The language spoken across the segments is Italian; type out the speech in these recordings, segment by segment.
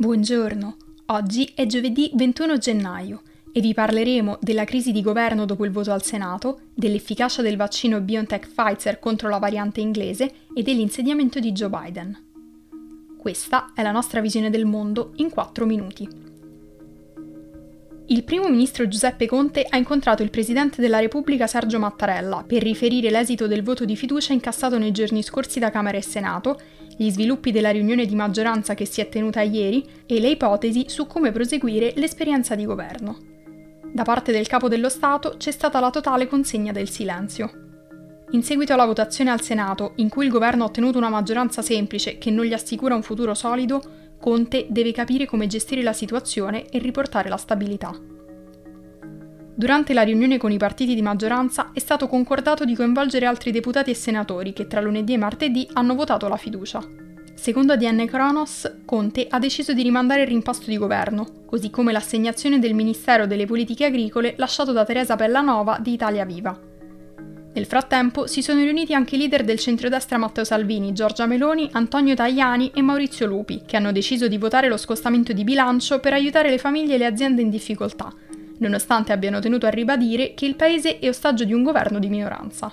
Buongiorno, oggi è giovedì 21 gennaio e vi parleremo della crisi di governo dopo il voto al Senato, dell'efficacia del vaccino BioNTech Pfizer contro la variante inglese e dell'insediamento di Joe Biden. Questa è la nostra visione del mondo in 4 minuti. Il primo ministro Giuseppe Conte ha incontrato il presidente della Repubblica Sergio Mattarella per riferire l'esito del voto di fiducia incassato nei giorni scorsi da Camera e Senato gli sviluppi della riunione di maggioranza che si è tenuta ieri e le ipotesi su come proseguire l'esperienza di governo. Da parte del capo dello Stato c'è stata la totale consegna del silenzio. In seguito alla votazione al Senato, in cui il governo ha ottenuto una maggioranza semplice che non gli assicura un futuro solido, Conte deve capire come gestire la situazione e riportare la stabilità. Durante la riunione con i partiti di maggioranza è stato concordato di coinvolgere altri deputati e senatori che tra lunedì e martedì hanno votato la fiducia. Secondo ADN Kronos, Conte ha deciso di rimandare il rimpasto di governo, così come l'assegnazione del Ministero delle Politiche Agricole lasciato da Teresa Bellanova di Italia Viva. Nel frattempo si sono riuniti anche i leader del centrodestra Matteo Salvini, Giorgia Meloni, Antonio Tajani e Maurizio Lupi, che hanno deciso di votare lo scostamento di bilancio per aiutare le famiglie e le aziende in difficoltà, nonostante abbiano tenuto a ribadire che il paese è ostaggio di un governo di minoranza.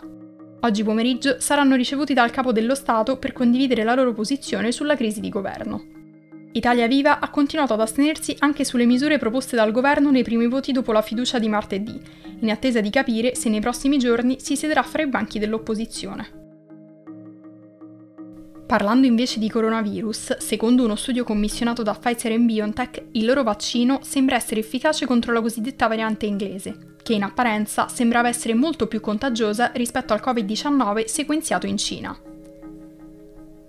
Oggi pomeriggio saranno ricevuti dal capo dello Stato per condividere la loro posizione sulla crisi di governo. Italia Viva ha continuato ad astenersi anche sulle misure proposte dal governo nei primi voti dopo la fiducia di martedì, in attesa di capire se nei prossimi giorni si siederà fra i banchi dell'opposizione. Parlando invece di coronavirus, secondo uno studio commissionato da Pfizer e BioNTech, il loro vaccino sembra essere efficace contro la cosiddetta variante inglese, che in apparenza sembrava essere molto più contagiosa rispetto al Covid-19 sequenziato in Cina.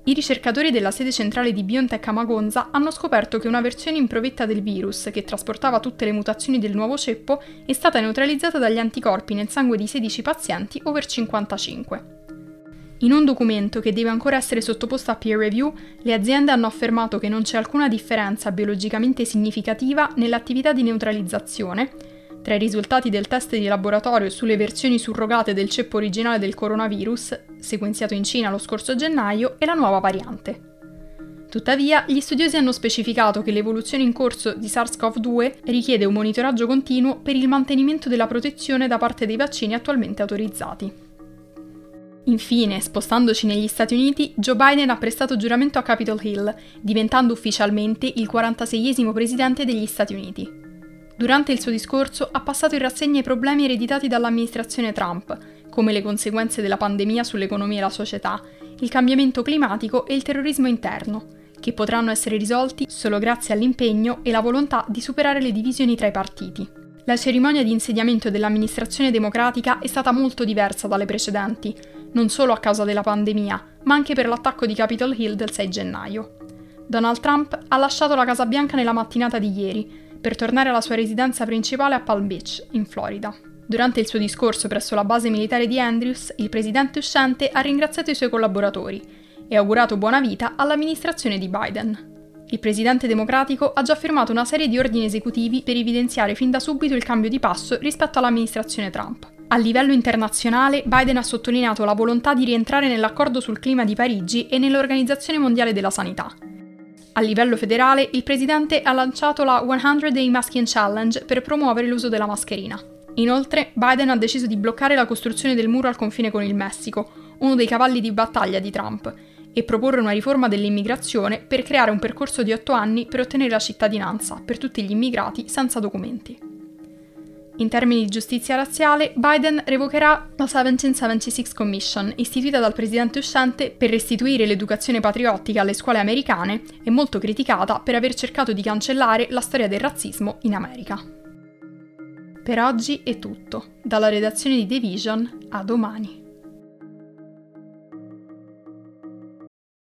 I ricercatori della sede centrale di BioNTech a Magonza hanno scoperto che una versione improvetta del virus, che trasportava tutte le mutazioni del nuovo ceppo, è stata neutralizzata dagli anticorpi nel sangue di 16 pazienti over 55. In un documento che deve ancora essere sottoposto a peer review, le aziende hanno affermato che non c'è alcuna differenza biologicamente significativa nell'attività di neutralizzazione tra i risultati del test di laboratorio sulle versioni surrogate del ceppo originale del coronavirus, sequenziato in Cina lo scorso gennaio, e la nuova variante. Tuttavia, gli studiosi hanno specificato che l'evoluzione in corso di SARS-CoV-2 richiede un monitoraggio continuo per il mantenimento della protezione da parte dei vaccini attualmente autorizzati. Infine, spostandoci negli Stati Uniti, Joe Biden ha prestato giuramento a Capitol Hill, diventando ufficialmente il 46esimo presidente degli Stati Uniti. Durante il suo discorso ha passato in rassegna i problemi ereditati dall'amministrazione Trump, come le conseguenze della pandemia sull'economia e la società, il cambiamento climatico e il terrorismo interno, che potranno essere risolti solo grazie all'impegno e la volontà di superare le divisioni tra i partiti. La cerimonia di insediamento dell'amministrazione democratica è stata molto diversa dalle precedenti, non solo a causa della pandemia, ma anche per l'attacco di Capitol Hill del 6 gennaio. Donald Trump ha lasciato la Casa Bianca nella mattinata di ieri per tornare alla sua residenza principale a Palm Beach, in Florida. Durante il suo discorso presso la base militare di Andrews, il presidente uscente ha ringraziato i suoi collaboratori e augurato buona vita all'amministrazione di Biden. Il presidente democratico ha già firmato una serie di ordini esecutivi per evidenziare fin da subito il cambio di passo rispetto all'amministrazione Trump. A livello internazionale, Biden ha sottolineato la volontà di rientrare nell'accordo sul clima di Parigi e nell'Organizzazione Mondiale della Sanità. A livello federale, il presidente ha lanciato la 100 Day Masking Challenge per promuovere l'uso della mascherina. Inoltre, Biden ha deciso di bloccare la costruzione del muro al confine con il Messico, uno dei cavalli di battaglia di Trump, e proporre una riforma dell'immigrazione per creare un percorso di otto anni per ottenere la cittadinanza per tutti gli immigrati senza documenti. In termini di giustizia razziale, Biden revocherà la 1776 Commission, istituita dal presidente uscente per restituire l'educazione patriottica alle scuole americane e molto criticata per aver cercato di cancellare la storia del razzismo in America. Per oggi è tutto. Dalla redazione di The Vision, a domani.